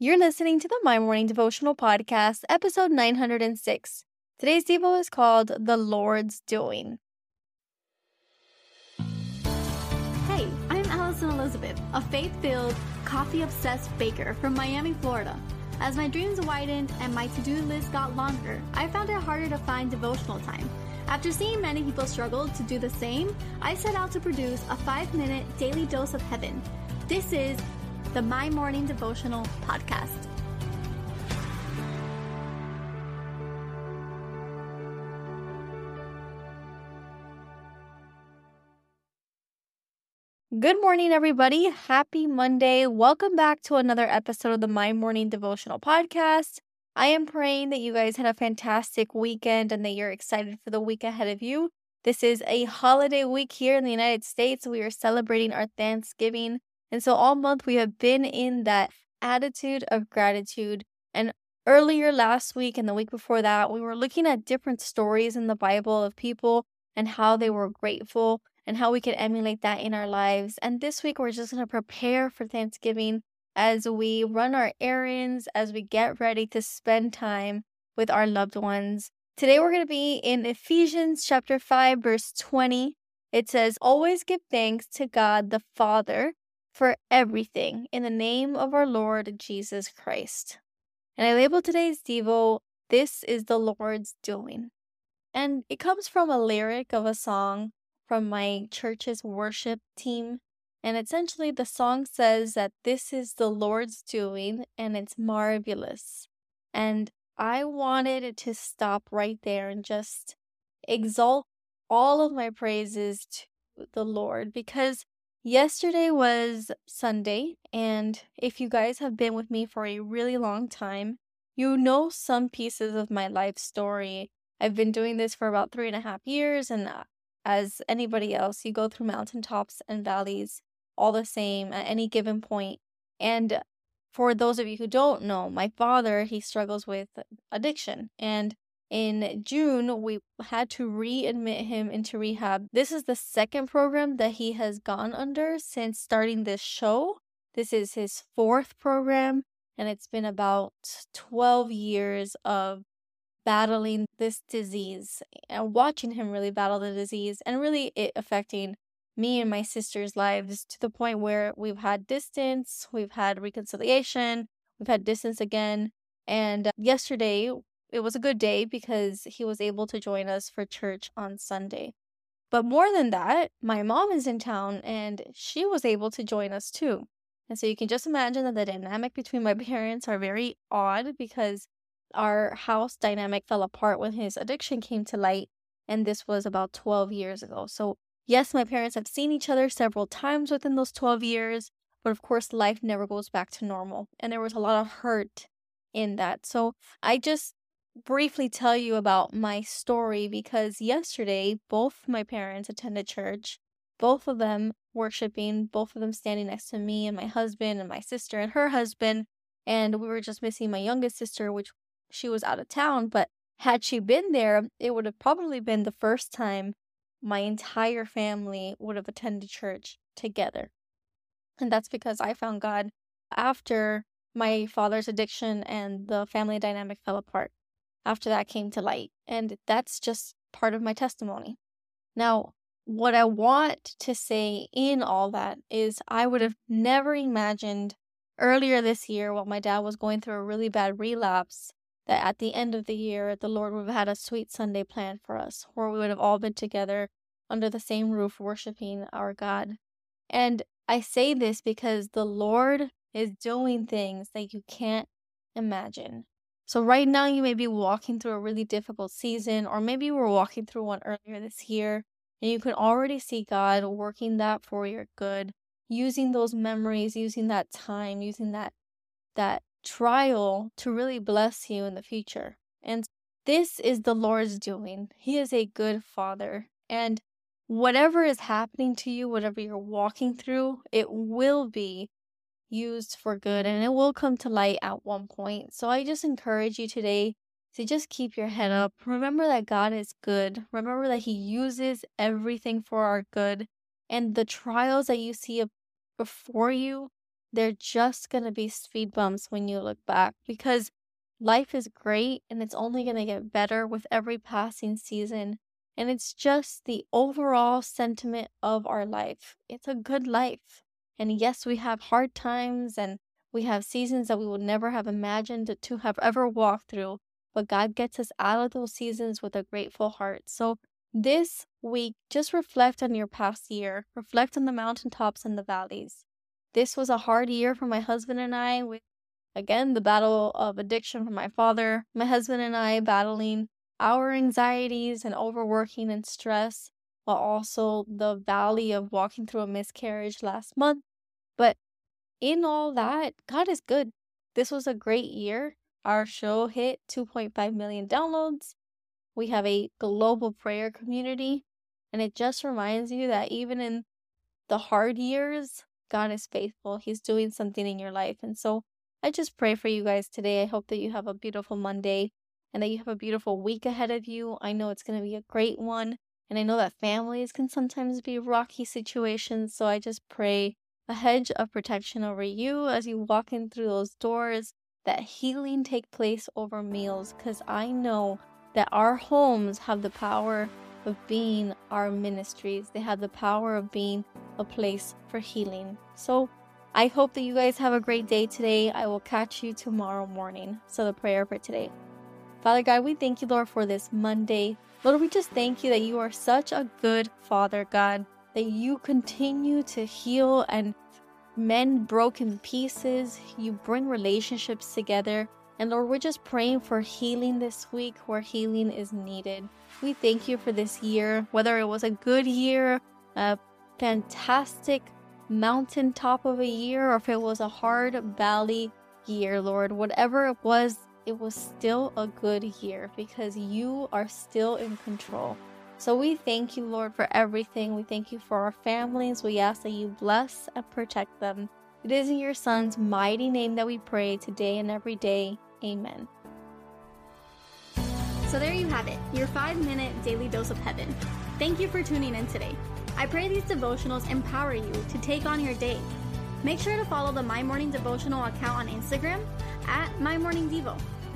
You're listening to the My Morning Devotional Podcast, episode 906. Today's Devo is called The Lord's Doing. Hey, I'm Alison Elizabeth, a faith filled, coffee obsessed baker from Miami, Florida. As my dreams widened and my to do list got longer, I found it harder to find devotional time. After seeing many people struggle to do the same, I set out to produce a five minute daily dose of heaven. This is the My Morning Devotional podcast. Good morning, everybody. Happy Monday. Welcome back to another episode of the My Morning Devotional Podcast. I am praying that you guys had a fantastic weekend and that you're excited for the week ahead of you. This is a holiday week here in the United States. We are celebrating our Thanksgiving. And so all month we have been in that attitude of gratitude. And earlier last week and the week before that, we were looking at different stories in the Bible of people and how they were grateful and how we can emulate that in our lives. And this week we're just going to prepare for Thanksgiving as we run our errands, as we get ready to spend time with our loved ones. Today we're going to be in Ephesians chapter 5 verse 20. It says, "Always give thanks to God the Father for everything in the name of our Lord Jesus Christ. And I label today's Devo, This is the Lord's Doing. And it comes from a lyric of a song from my church's worship team. And essentially, the song says that this is the Lord's doing and it's marvelous. And I wanted to stop right there and just exalt all of my praises to the Lord because Yesterday was Sunday, and if you guys have been with me for a really long time, you know some pieces of my life story. I've been doing this for about three and a half years, and uh, as anybody else, you go through mountaintops and valleys all the same at any given point. And for those of you who don't know, my father, he struggles with addiction, and in June, we had to readmit him into rehab. This is the second program that he has gone under since starting this show. This is his fourth program, and it's been about 12 years of battling this disease and watching him really battle the disease and really it affecting me and my sister's lives to the point where we've had distance, we've had reconciliation, we've had distance again. And uh, yesterday, it was a good day because he was able to join us for church on Sunday. But more than that, my mom is in town and she was able to join us too. And so you can just imagine that the dynamic between my parents are very odd because our house dynamic fell apart when his addiction came to light. And this was about 12 years ago. So, yes, my parents have seen each other several times within those 12 years. But of course, life never goes back to normal. And there was a lot of hurt in that. So I just briefly tell you about my story because yesterday both my parents attended church, both of them worshiping, both of them standing next to me and my husband and my sister and her husband. And we were just missing my youngest sister, which she was out of town. But had she been there, it would have probably been the first time my entire family would have attended church together. And that's because I found God after my father's addiction and the family dynamic fell apart after that came to light. And that's just part of my testimony. Now, what I want to say in all that is I would have never imagined earlier this year while my dad was going through a really bad relapse that at the end of the year the Lord would have had a sweet Sunday plan for us where we would have all been together under the same roof worshiping our God. And I say this because the Lord is doing things that you can't imagine. So, right now, you may be walking through a really difficult season, or maybe you were walking through one earlier this year, and you can already see God working that for your good, using those memories, using that time, using that that trial to really bless you in the future. And this is the Lord's doing. He is a good father. And whatever is happening to you, whatever you're walking through, it will be used for good and it will come to light at one point. So I just encourage you today to just keep your head up. Remember that God is good. Remember that He uses everything for our good. And the trials that you see before you, they're just going to be speed bumps when you look back because life is great and it's only going to get better with every passing season. And it's just the overall sentiment of our life. It's a good life. And yes, we have hard times and we have seasons that we would never have imagined to have ever walked through, but God gets us out of those seasons with a grateful heart. So this week, just reflect on your past year, reflect on the mountaintops and the valleys. This was a hard year for my husband and I with again the battle of addiction from my father, my husband and I battling our anxieties and overworking and stress, while also the valley of walking through a miscarriage last month. But in all that, God is good. This was a great year. Our show hit 2.5 million downloads. We have a global prayer community. And it just reminds you that even in the hard years, God is faithful. He's doing something in your life. And so I just pray for you guys today. I hope that you have a beautiful Monday and that you have a beautiful week ahead of you. I know it's going to be a great one. And I know that families can sometimes be rocky situations. So I just pray a hedge of protection over you as you walk in through those doors, that healing take place over meals. Because I know that our homes have the power of being our ministries. They have the power of being a place for healing. So I hope that you guys have a great day today. I will catch you tomorrow morning. So, the prayer for today. Father God, we thank you, Lord, for this Monday. Lord, we just thank you that you are such a good Father, God, that you continue to heal and mend broken pieces. You bring relationships together. And Lord, we're just praying for healing this week where healing is needed. We thank you for this year, whether it was a good year, a fantastic mountaintop of a year, or if it was a hard valley year, Lord. Whatever it was, it was still a good year because you are still in control. So we thank you, Lord, for everything. We thank you for our families. We ask that you bless and protect them. It is in your Son's mighty name that we pray today and every day. Amen. So there you have it, your five minute daily dose of heaven. Thank you for tuning in today. I pray these devotionals empower you to take on your day. Make sure to follow the My Morning Devotional account on Instagram at My Morning Devo.